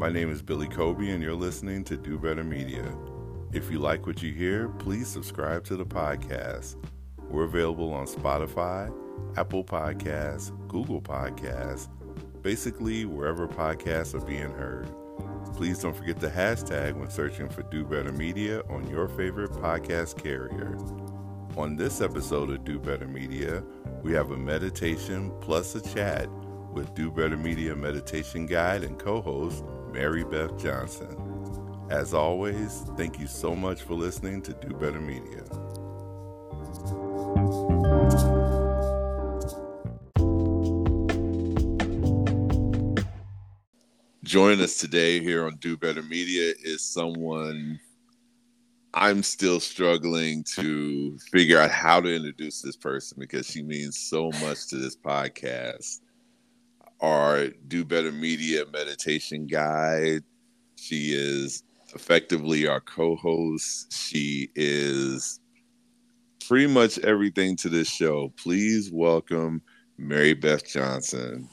My name is Billy Kobe, and you're listening to Do Better Media. If you like what you hear, please subscribe to the podcast. We're available on Spotify, Apple Podcasts, Google Podcasts, basically wherever podcasts are being heard. Please don't forget the hashtag when searching for Do Better Media on your favorite podcast carrier. On this episode of Do Better Media, we have a meditation plus a chat with Do Better Media meditation guide and co host Mary Beth Johnson. As always, thank you so much for listening to Do Better Media. Joining us today here on Do Better Media is someone I'm still struggling to figure out how to introduce this person because she means so much to this podcast. Our Do Better Media meditation guide. She is effectively our co host. She is pretty much everything to this show. Please welcome Mary Beth Johnson.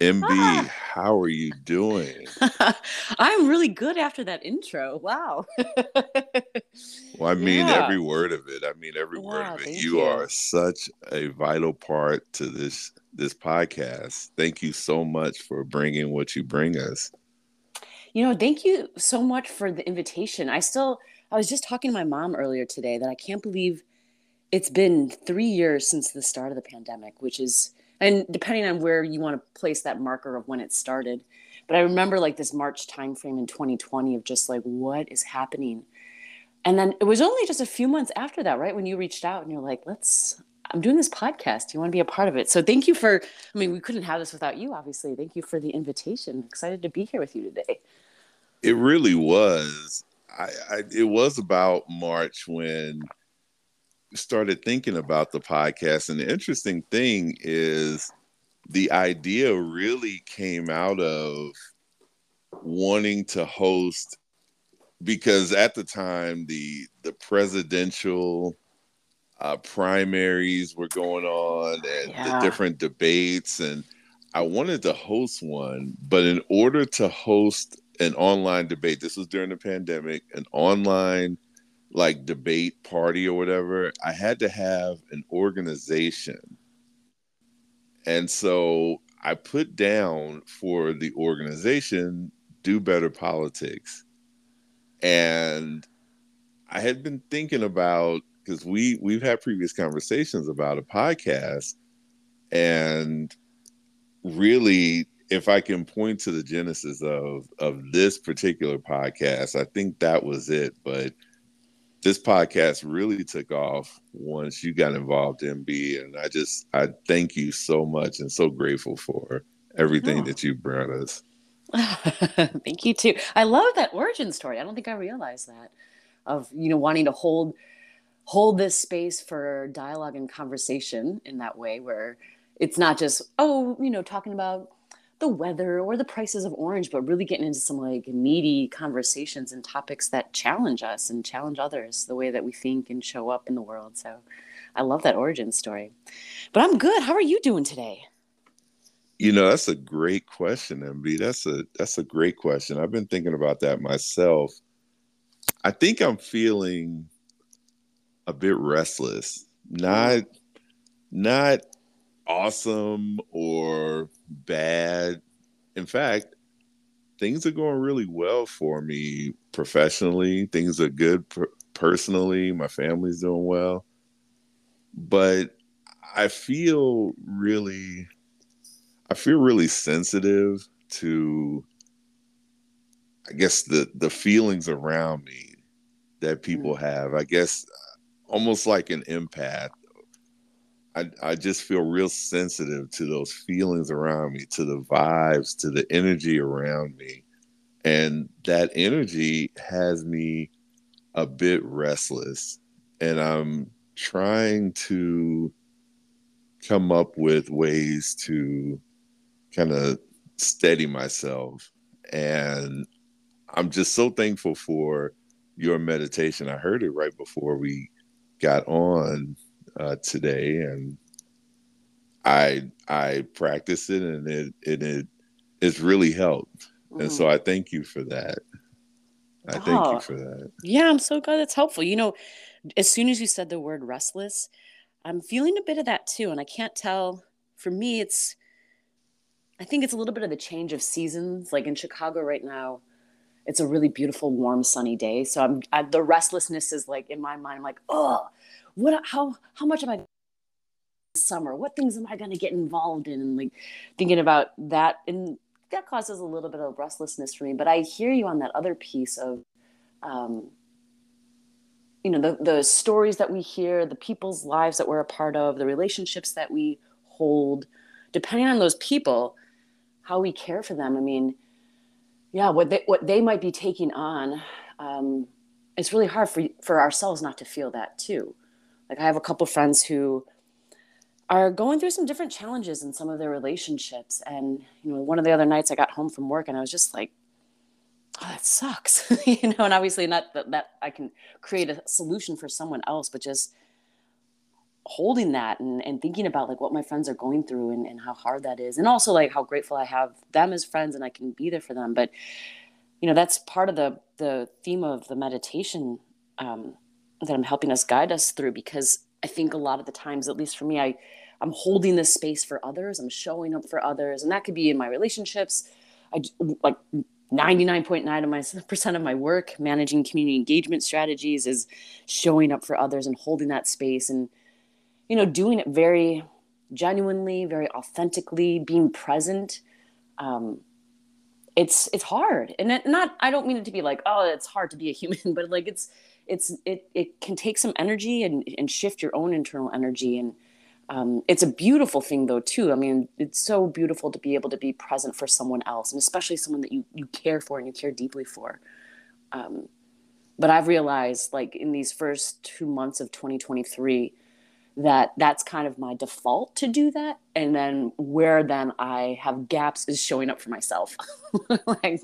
MB, ah. how are you doing? I'm really good after that intro. Wow. well, I mean yeah. every word of it. I mean every word of it. You, you, are such a vital part to this this podcast. Thank you so much for bringing what you bring us. You know, thank you so much for the invitation. I still I was just talking to my mom earlier today that I can't believe it's been 3 years since the start of the pandemic, which is and depending on where you want to place that marker of when it started but i remember like this march timeframe in 2020 of just like what is happening and then it was only just a few months after that right when you reached out and you're like let's i'm doing this podcast. You want to be a part of it? So thank you for i mean we couldn't have this without you obviously. Thank you for the invitation. Excited to be here with you today. It really was. I, I it was about march when started thinking about the podcast. And the interesting thing is the idea really came out of wanting to host because at the time the the presidential uh, primaries were going on and yeah. the different debates and I wanted to host one, but in order to host an online debate, this was during the pandemic, an online like debate party or whatever, I had to have an organization. And so I put down for the organization do better politics. And I had been thinking about because we we've had previous conversations about a podcast and really if I can point to the genesis of of this particular podcast, I think that was it. But this podcast really took off once you got involved MB and I just I thank you so much and so grateful for everything oh. that you brought us. thank you too. I love that origin story. I don't think I realized that of you know wanting to hold hold this space for dialogue and conversation in that way where it's not just oh you know talking about the weather or the prices of orange, but really getting into some like meaty conversations and topics that challenge us and challenge others, the way that we think and show up in the world. So I love that origin story. But I'm good. How are you doing today? You know, that's a great question, MB. That's a that's a great question. I've been thinking about that myself. I think I'm feeling a bit restless. Not not awesome or bad. In fact, things are going really well for me professionally. Things are good per- personally. My family's doing well. But I feel really I feel really sensitive to I guess the the feelings around me that people mm. have. I guess almost like an empath I, I just feel real sensitive to those feelings around me, to the vibes, to the energy around me. And that energy has me a bit restless. And I'm trying to come up with ways to kind of steady myself. And I'm just so thankful for your meditation. I heard it right before we got on uh, today, and I I practice it, and it and it it's really helped. And so I thank you for that. I thank Oh, you for that. yeah, I'm so glad that's helpful. You know, as soon as you said the word restless, I'm feeling a bit of that too. And I can't tell, for me, it's, I think it's a little bit of the change of seasons. Like in Chicago right now, it's a really beautiful, warm, sunny day. So I'm, I, the restlessness is like in my mind, I'm like, oh, what, how, how much am I summer? What things am I going to get involved in? And like thinking about that. And that causes a little bit of restlessness for me. But I hear you on that other piece of, um, you know, the, the stories that we hear, the people's lives that we're a part of, the relationships that we hold, depending on those people, how we care for them. I mean, yeah, what they, what they might be taking on, um, it's really hard for, for ourselves not to feel that too. Like I have a couple friends who are going through some different challenges in some of their relationships. And, you know, one of the other nights I got home from work and I was just like, oh, that sucks. you know, and obviously not that, that I can create a solution for someone else, but just holding that and, and thinking about like what my friends are going through and, and how hard that is. And also like how grateful I have them as friends and I can be there for them. But, you know, that's part of the, the theme of the meditation um, that I'm helping us guide us through because I think a lot of the times, at least for me, I, I'm holding this space for others. I'm showing up for others. And that could be in my relationships. I like 99.9 of my percent of my work managing community engagement strategies is showing up for others and holding that space and you know doing it very genuinely very authentically being present um, it's it's hard. And it, not i don't mean it to be like oh it's hard to be a human but like it's it's it, it can take some energy and, and shift your own internal energy. And um, it's a beautiful thing though too. I mean it's so beautiful to be able to be present for someone else and especially someone that you you care for and you care deeply for. Um, but i've realized like in these first two months of 2023 that that's kind of my default to do that and then where then i have gaps is showing up for myself like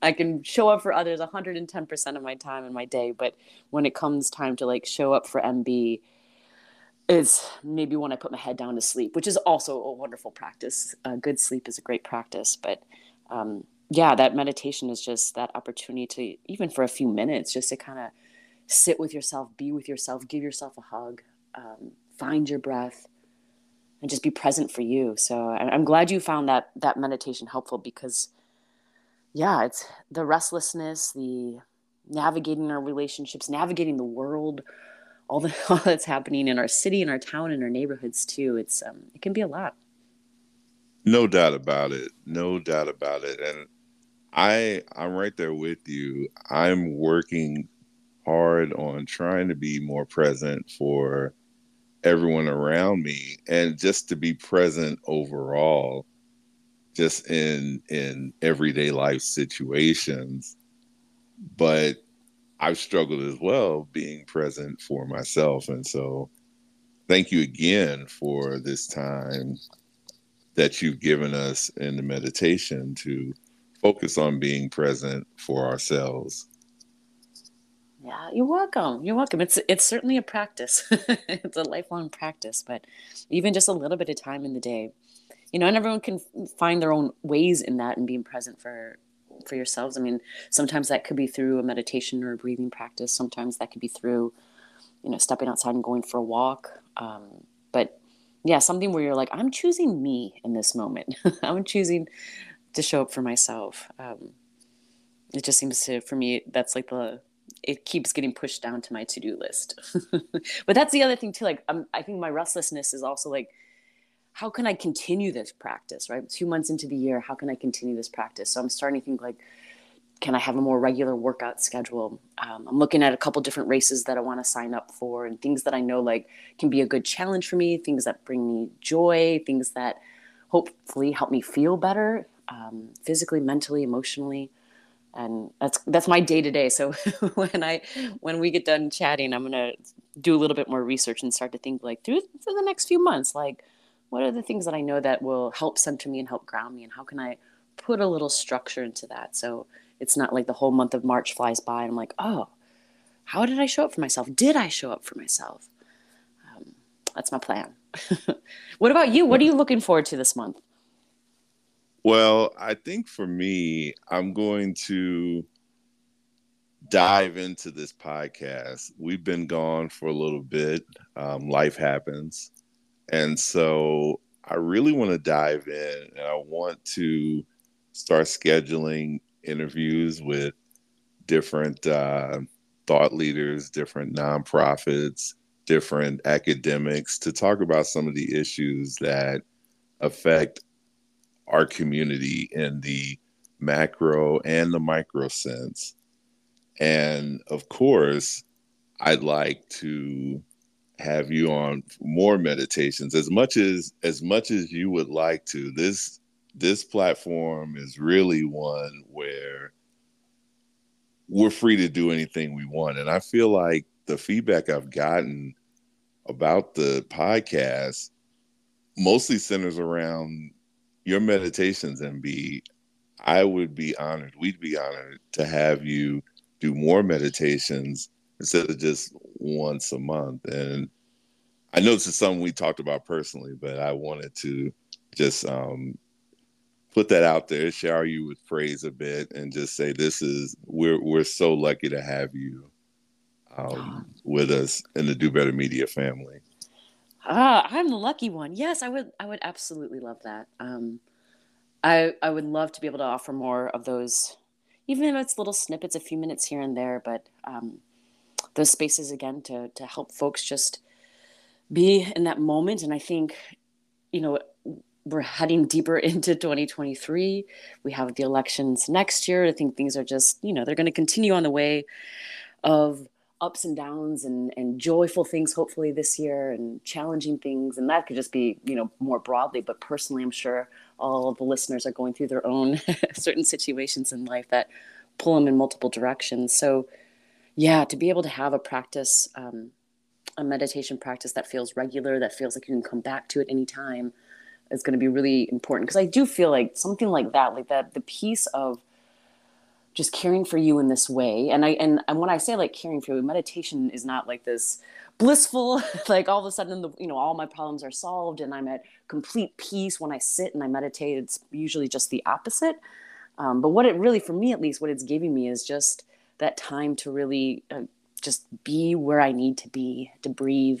i can show up for others 110% of my time in my day but when it comes time to like show up for mb is maybe when I put my head down to sleep, which is also a wonderful practice. Uh, good sleep is a great practice, but um, yeah, that meditation is just that opportunity to even for a few minutes, just to kind of sit with yourself, be with yourself, give yourself a hug, um, find your breath, and just be present for you. So I'm glad you found that that meditation helpful because, yeah, it's the restlessness, the navigating our relationships, navigating the world all the all that's happening in our city, in our town, in our neighborhoods too. It's um, it can be a lot. No doubt about it. No doubt about it. And I I'm right there with you. I'm working hard on trying to be more present for everyone around me and just to be present overall just in in everyday life situations but I've struggled as well being present for myself. And so thank you again for this time that you've given us in the meditation to focus on being present for ourselves. Yeah, you're welcome. You're welcome. It's it's certainly a practice. it's a lifelong practice, but even just a little bit of time in the day, you know, and everyone can find their own ways in that and being present for for yourselves. I mean, sometimes that could be through a meditation or a breathing practice. Sometimes that could be through, you know, stepping outside and going for a walk. Um, but yeah, something where you're like, I'm choosing me in this moment. I'm choosing to show up for myself. Um, it just seems to, for me, that's like the, it keeps getting pushed down to my to-do list. but that's the other thing too. Like, I'm, I think my restlessness is also like, how can I continue this practice, right? Two months into the year, how can I continue this practice? So I'm starting to think like, can I have a more regular workout schedule? Um, I'm looking at a couple different races that I want to sign up for and things that I know like can be a good challenge for me, things that bring me joy, things that hopefully help me feel better um, physically, mentally, emotionally. And that's that's my day to day. So when I when we get done chatting, I'm gonna do a little bit more research and start to think like through for the next few months, like what are the things that I know that will help center me and help ground me? And how can I put a little structure into that? So it's not like the whole month of March flies by and I'm like, oh, how did I show up for myself? Did I show up for myself? Um, that's my plan. what about you? What are you looking forward to this month? Well, I think for me, I'm going to dive into this podcast. We've been gone for a little bit. Um, life happens. And so I really want to dive in and I want to start scheduling interviews with different uh, thought leaders, different nonprofits, different academics to talk about some of the issues that affect our community in the macro and the micro sense. And of course, I'd like to have you on more meditations as much as as much as you would like to. This this platform is really one where we're free to do anything we want. And I feel like the feedback I've gotten about the podcast mostly centers around your meditations, MB. I would be honored, we'd be honored to have you do more meditations instead of just once a month. And I know this is something we talked about personally, but I wanted to just um, put that out there, shower you with praise a bit, and just say this is we're we're so lucky to have you um, with us in the Do Better Media family. Ah, I'm the lucky one. Yes, I would. I would absolutely love that. Um, I I would love to be able to offer more of those, even if it's little snippets, a few minutes here and there. But um, those spaces again to to help folks just be in that moment. And I think, you know, we're heading deeper into 2023. We have the elections next year. I think things are just, you know, they're going to continue on the way of ups and downs and, and joyful things hopefully this year and challenging things. And that could just be you know more broadly but personally i'm sure all the listeners are going through their own certain situations in life that pull them in multiple directions. So yeah to be able to have a practice um, a meditation practice that feels regular that feels like you can come back to it anytime is going to be really important. Because i do feel like something like that like that the piece of just caring for you in this way. And i and, and when i say like caring for you meditation is not like this blissful like all of a sudden the you know all my problems are solved and i'm at complete peace when i sit and i meditate. It's usually just the opposite. Um, but what it really for me at least what it's giving me is just that time to really uh, just be where i need to be to breathe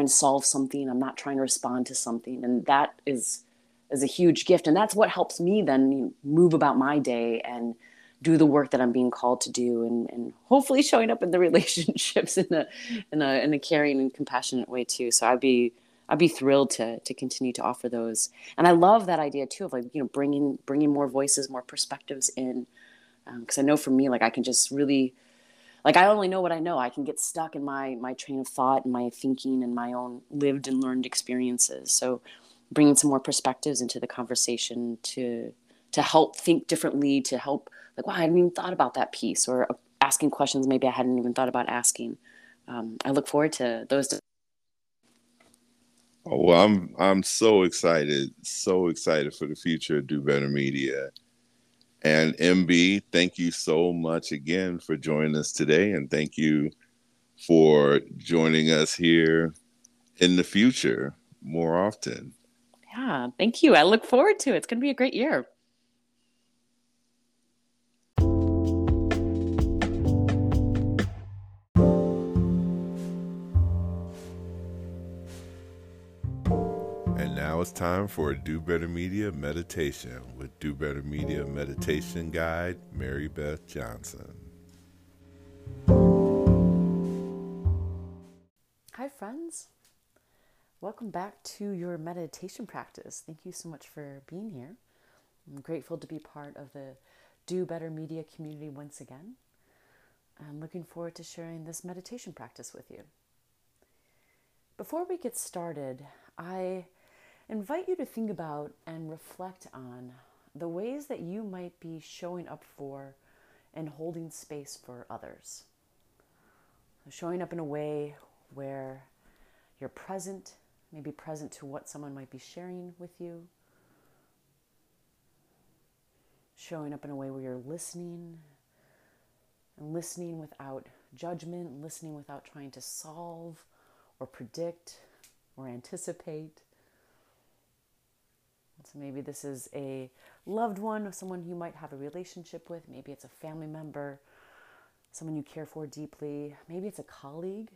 and solve something. I'm not trying to respond to something. And that is is a huge gift. And that's what helps me then move about my day and do the work that I'm being called to do and, and hopefully showing up in the relationships in a, in a, in a caring and compassionate way too. So I'd be, I'd be thrilled to, to continue to offer those. And I love that idea too of like, you know, bringing, bringing more voices, more perspectives in. Um, Cause I know for me, like I can just really, like I only know what I know. I can get stuck in my, my train of thought and my thinking and my own lived and learned experiences. So bringing some more perspectives into the conversation to, to help think differently, to help like, wow, I hadn't even thought about that piece, or asking questions maybe I hadn't even thought about asking. Um, I look forward to those. Oh, well, I'm I'm so excited, so excited for the future of Do Better Media. And MB, thank you so much again for joining us today, and thank you for joining us here in the future more often. Yeah, thank you. I look forward to it. It's going to be a great year. It's time for a Do Better Media meditation with Do Better Media meditation guide, Mary Beth Johnson. Hi, friends. Welcome back to your meditation practice. Thank you so much for being here. I'm grateful to be part of the Do Better Media community once again. I'm looking forward to sharing this meditation practice with you. Before we get started, I invite you to think about and reflect on the ways that you might be showing up for and holding space for others. Showing up in a way where you're present, maybe present to what someone might be sharing with you. Showing up in a way where you're listening and listening without judgment, listening without trying to solve or predict or anticipate So maybe this is a loved one someone you might have a relationship with. Maybe it's a family member, someone you care for deeply. Maybe it's a colleague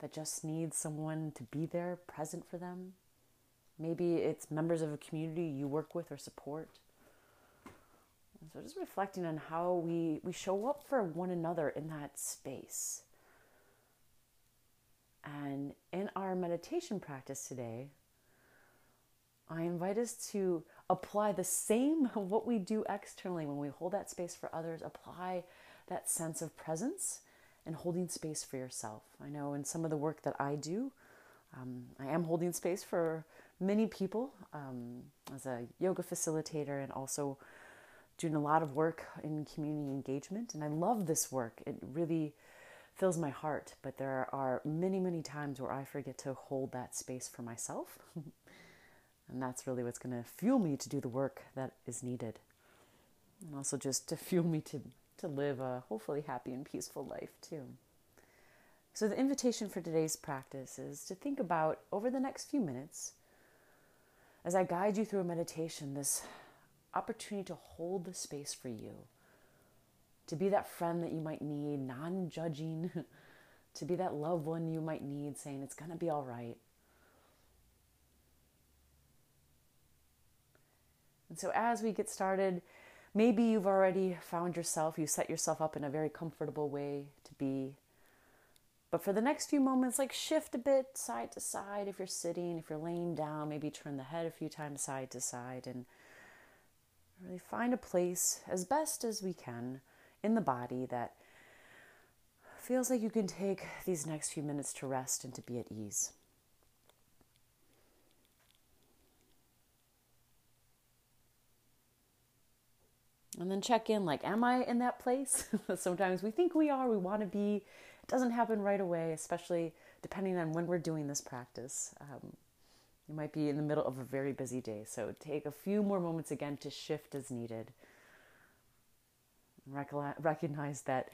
that just needs someone to be there, present for them. Maybe it's members of a community you work with or support. And so just reflecting on how we, we show up for one another in that space. And in our meditation practice today, I invite us to apply the same what we do externally when we hold that space for others, apply that sense of presence and holding space for yourself. I know in some of the work that I do, um, I am holding space for many people um, as a yoga facilitator and also doing a lot of work in community engagement. And I love this work. It really fills my heart, but there are many, many times where I forget to hold that space for myself. and that's really what's going to fuel me to do the work that is needed. And also just to fuel me to, to live a hopefully happy and peaceful life too. So, the invitation for today's practice is to think about over the next few minutes, as I guide you through a meditation, this opportunity to hold the space for you to be that friend that you might need, non judging, to be that loved one you might need, saying it's going to be all right. And so, as we get started, maybe you've already found yourself, you set yourself up in a very comfortable way to be. But for the next few moments, like shift a bit side to side if you're sitting, if you're laying down, maybe turn the head a few times side to side and really find a place as best as we can in the body that feels like you can take these next few minutes to rest and to be at ease. And then check in like, am I in that place? Sometimes we think we are, we want to be. It doesn't happen right away, especially depending on when we're doing this practice. Um, you might be in the middle of a very busy day, so take a few more moments again to shift as needed recognize that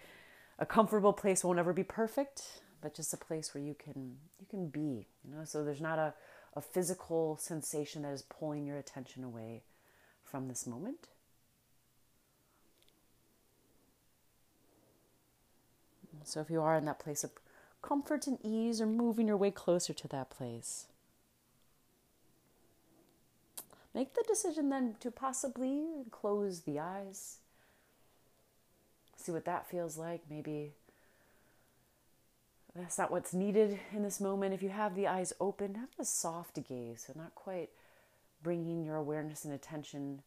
a comfortable place won't ever be perfect, but just a place where you can you can be. You know, so there's not a, a physical sensation that is pulling your attention away from this moment. So if you are in that place of comfort and ease or moving your way closer to that place, make the decision then to possibly close the eyes see what that feels like. Maybe that's not what's needed in this moment. If you have the eyes open, have a soft gaze, so not quite bringing your awareness and attention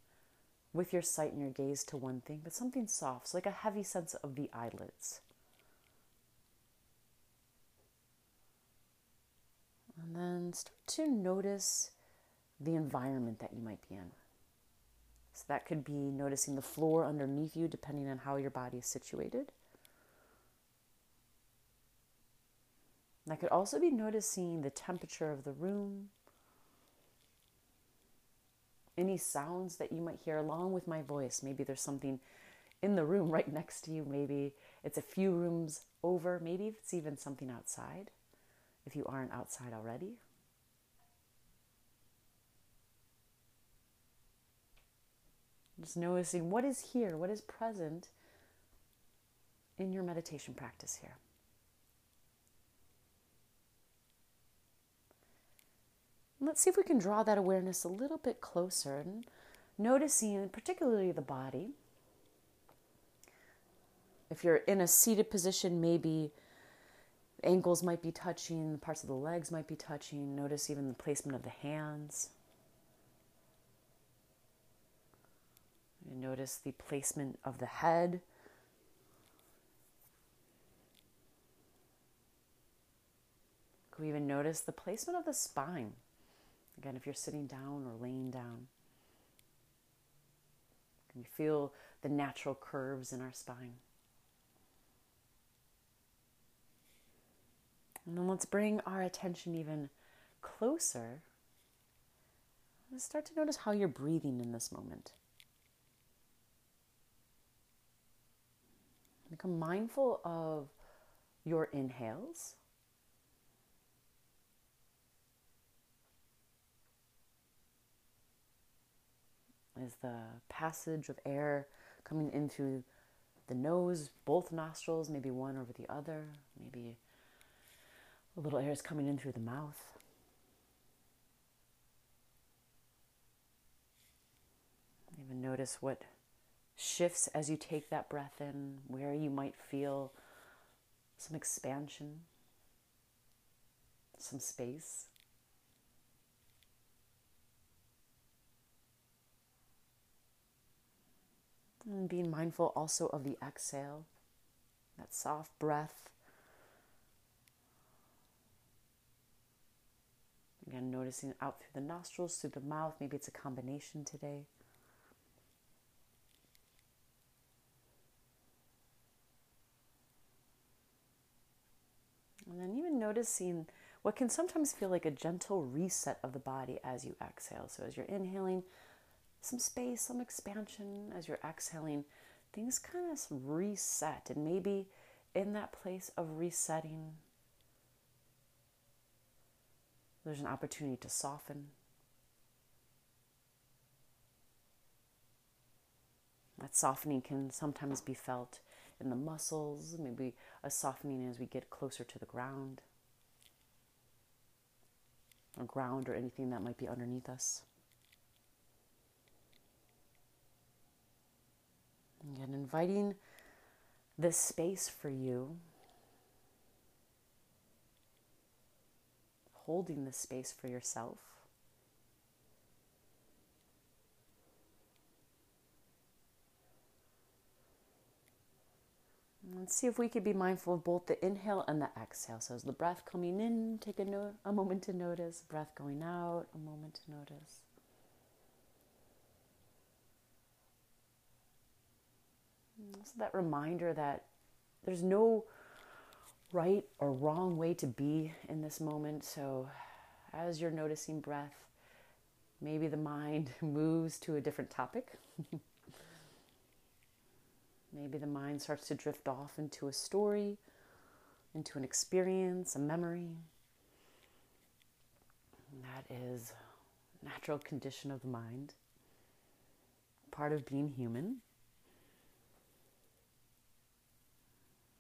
with your sight and your gaze to one thing, but something soft, so like a heavy sense of the eyelids. And then start to notice the environment that you might be in. So that could be noticing the floor underneath you, depending on how your body is situated. That could also be noticing the temperature of the room, any sounds that you might hear along with my voice. Maybe there's something in the room right next to you. Maybe it's a few rooms over. Maybe it's even something outside if you aren't outside already. Just noticing what is here, what is present in your meditation practice here. Let's see if we can draw that awareness a little bit closer and noticing, particularly the body. If you're in a seated position, maybe ankles might be touching, parts of the legs might be touching. Notice even the placement of the hands. And notice the placement of the head. Can we even notice the placement of the spine? Again, if you're sitting down or laying down. Can we feel the natural curves in our spine? And then let's bring our attention even closer. Let's start to notice how you're breathing in this moment. Become mindful of your inhales. is the passage of air coming in through the nose, both nostrils, maybe one over the other, maybe a little air is coming in through the mouth. Even notice what shifts as you take that breath in, where you might feel some expansion, some space. And being mindful also of the exhale, that soft breath. Again, noticing out through the nostrils, through the mouth. Maybe it's a combination today. And then even noticing what can sometimes feel like a gentle reset of the body as you exhale. So as you're inhaling, some space, some expansion. As you're exhaling, things kind of reset. And maybe in that place of resetting, there's an opportunity to soften. That softening can sometimes be felt in the muscles, maybe a softening as we get closer to the ground, or ground, or anything that might be underneath us. And inviting this space for you, holding this space for yourself. Let's see if we could be mindful of both the inhale and the exhale. So, as the breath coming in, take a, no- a moment to notice. Breath going out, a moment to notice. So, that reminder that there's no right or wrong way to be in this moment. So, as you're noticing breath, maybe the mind moves to a different topic. Maybe the mind starts to drift off into a story, into an experience, a memory. And that is natural condition of the mind, part of being human.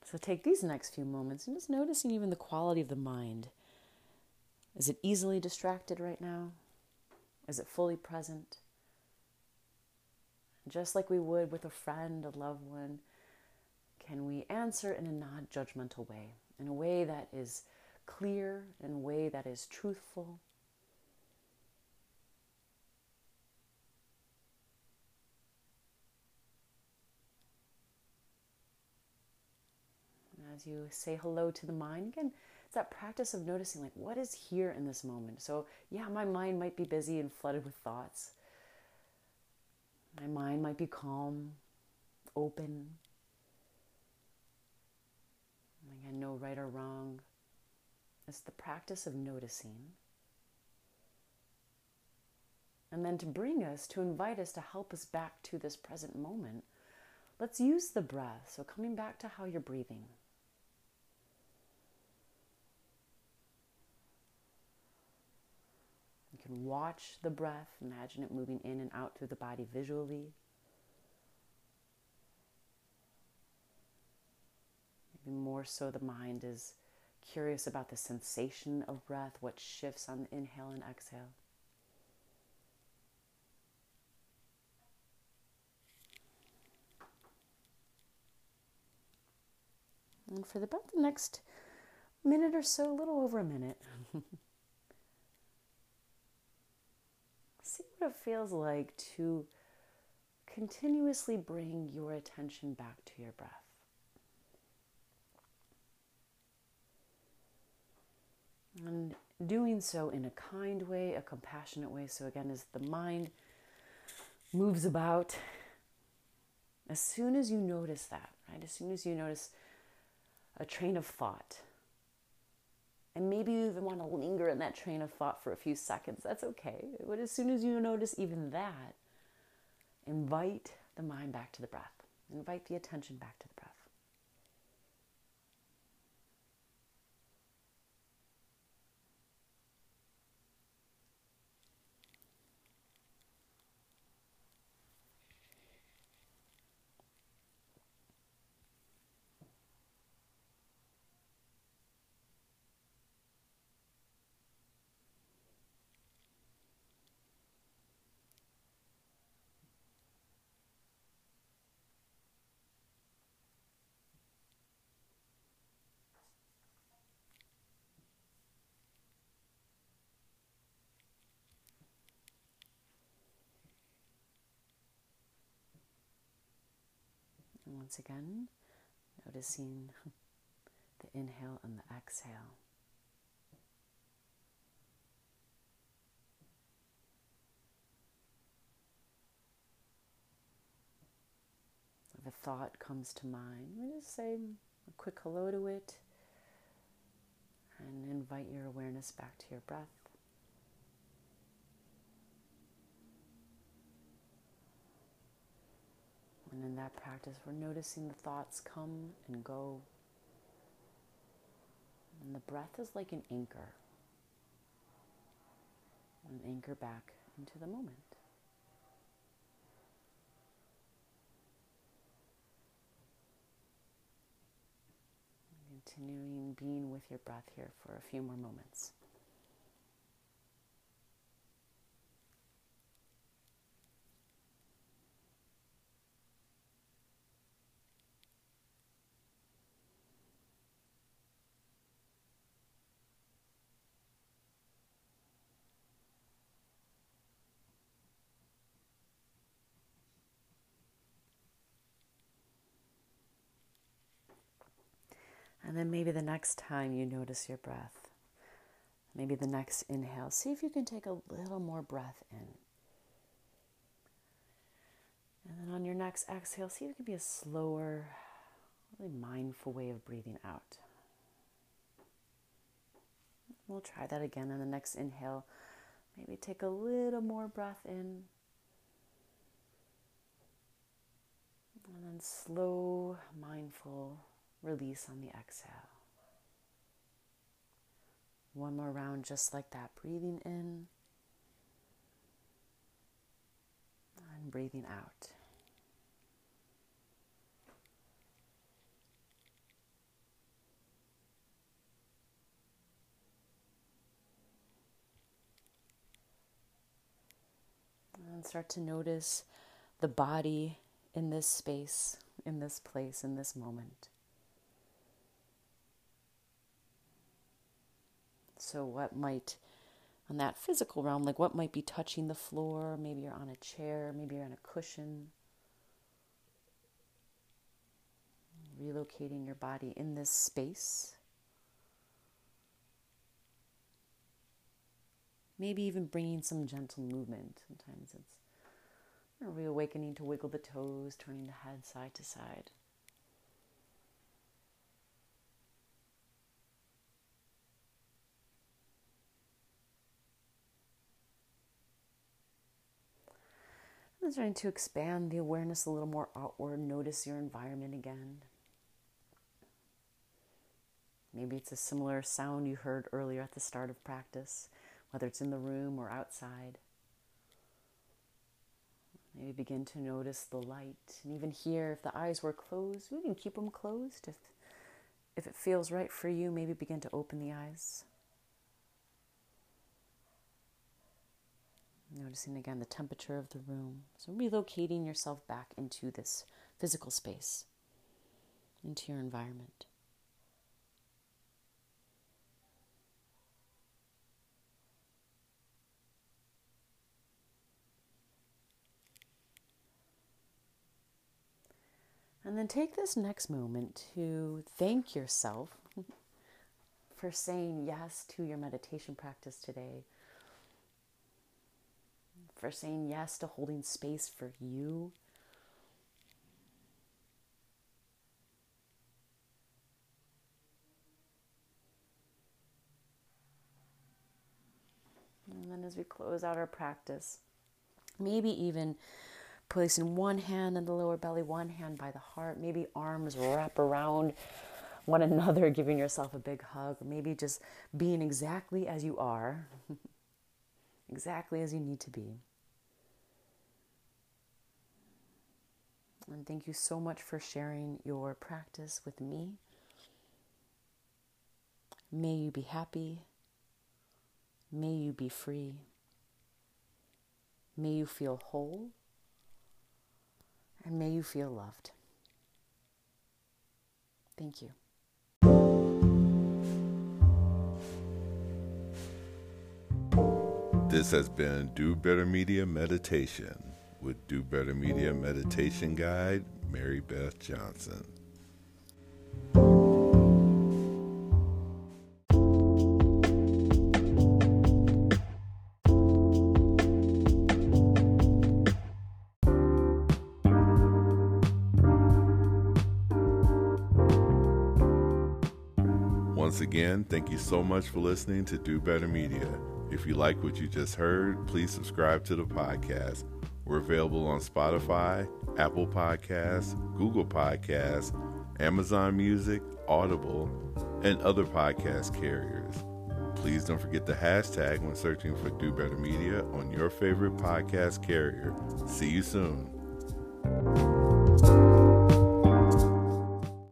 So take these next few moments and just noticing even the quality of the mind. Is it easily distracted right now? Is it fully present? just like we would with a friend, a loved one, can we answer in a non judgmental way, in a way that is clear, in a way that is truthful? As you say hello to the mind, again, it's that practice of noticing, like, what is here in this moment? So, yeah, my mind might be busy and flooded with thoughts. My mind might be calm, open. Again, no right or wrong. It's the practice of noticing. And then to bring us, to invite us, to help us back to this present moment, let's use the breath. So, coming back to how you're breathing. Can watch the breath, imagine it moving in and out through the body visually. Maybe more so, the mind is curious about the sensation of breath, what shifts on the inhale and exhale. And for about the next minute or so, a little over a minute, see what it feels like to continuously bring your attention back to your breath. And doing so in a kind way, a compassionate way. So, again, as the mind moves about, as soon as you notice that, right, as soon as you notice a train of thought, and maybe you even want to linger in that train of thought for a few seconds. That's okay. But as soon as you notice even that, invite the mind back to the breath. Invite the attention back to the. Once again, noticing the inhale and the exhale. If a thought comes to mind, we just say a quick hello to it and invite your awareness back to your breath. And in that practice, we're noticing the thoughts come and go. And the breath is like an anchor, an anchor back into the moment. Continuing being with your breath here for a few more moments. And then maybe the next time you notice your breath, maybe the next inhale, see if you can take a little more breath in. And then on your next exhale, see if it can be a slower, really mindful way of breathing out. We'll try that again on the next inhale. Maybe take a little more breath in. And then slow, mindful release on the exhale. One more round just like that, breathing in and breathing out. And start to notice the body in this space, in this place, in this moment. So, what might, on that physical realm, like what might be touching the floor? Maybe you're on a chair, maybe you're on a cushion. Relocating your body in this space. Maybe even bringing some gentle movement. Sometimes it's reawakening to wiggle the toes, turning the head side to side. Starting to expand the awareness a little more outward. Notice your environment again. Maybe it's a similar sound you heard earlier at the start of practice, whether it's in the room or outside. Maybe begin to notice the light. And even here, if the eyes were closed, we can keep them closed. If, if it feels right for you, maybe begin to open the eyes. Noticing again the temperature of the room. So, relocating yourself back into this physical space, into your environment. And then take this next moment to thank yourself for saying yes to your meditation practice today for saying yes to holding space for you. And then as we close out our practice, maybe even placing one hand on the lower belly, one hand by the heart, maybe arms wrap around one another, giving yourself a big hug, maybe just being exactly as you are, exactly as you need to be. And thank you so much for sharing your practice with me. May you be happy. May you be free. May you feel whole. And may you feel loved. Thank you. This has been Do Better Media Meditation with Do Better Media Meditation Guide, Mary Beth Johnson. Once again, thank you so much for listening to Do Better Media. If you like what you just heard, please subscribe to the podcast. We're available on Spotify, Apple Podcasts, Google Podcasts, Amazon Music, Audible, and other podcast carriers. Please don't forget the hashtag when searching for Do Better Media on your favorite podcast carrier. See you soon.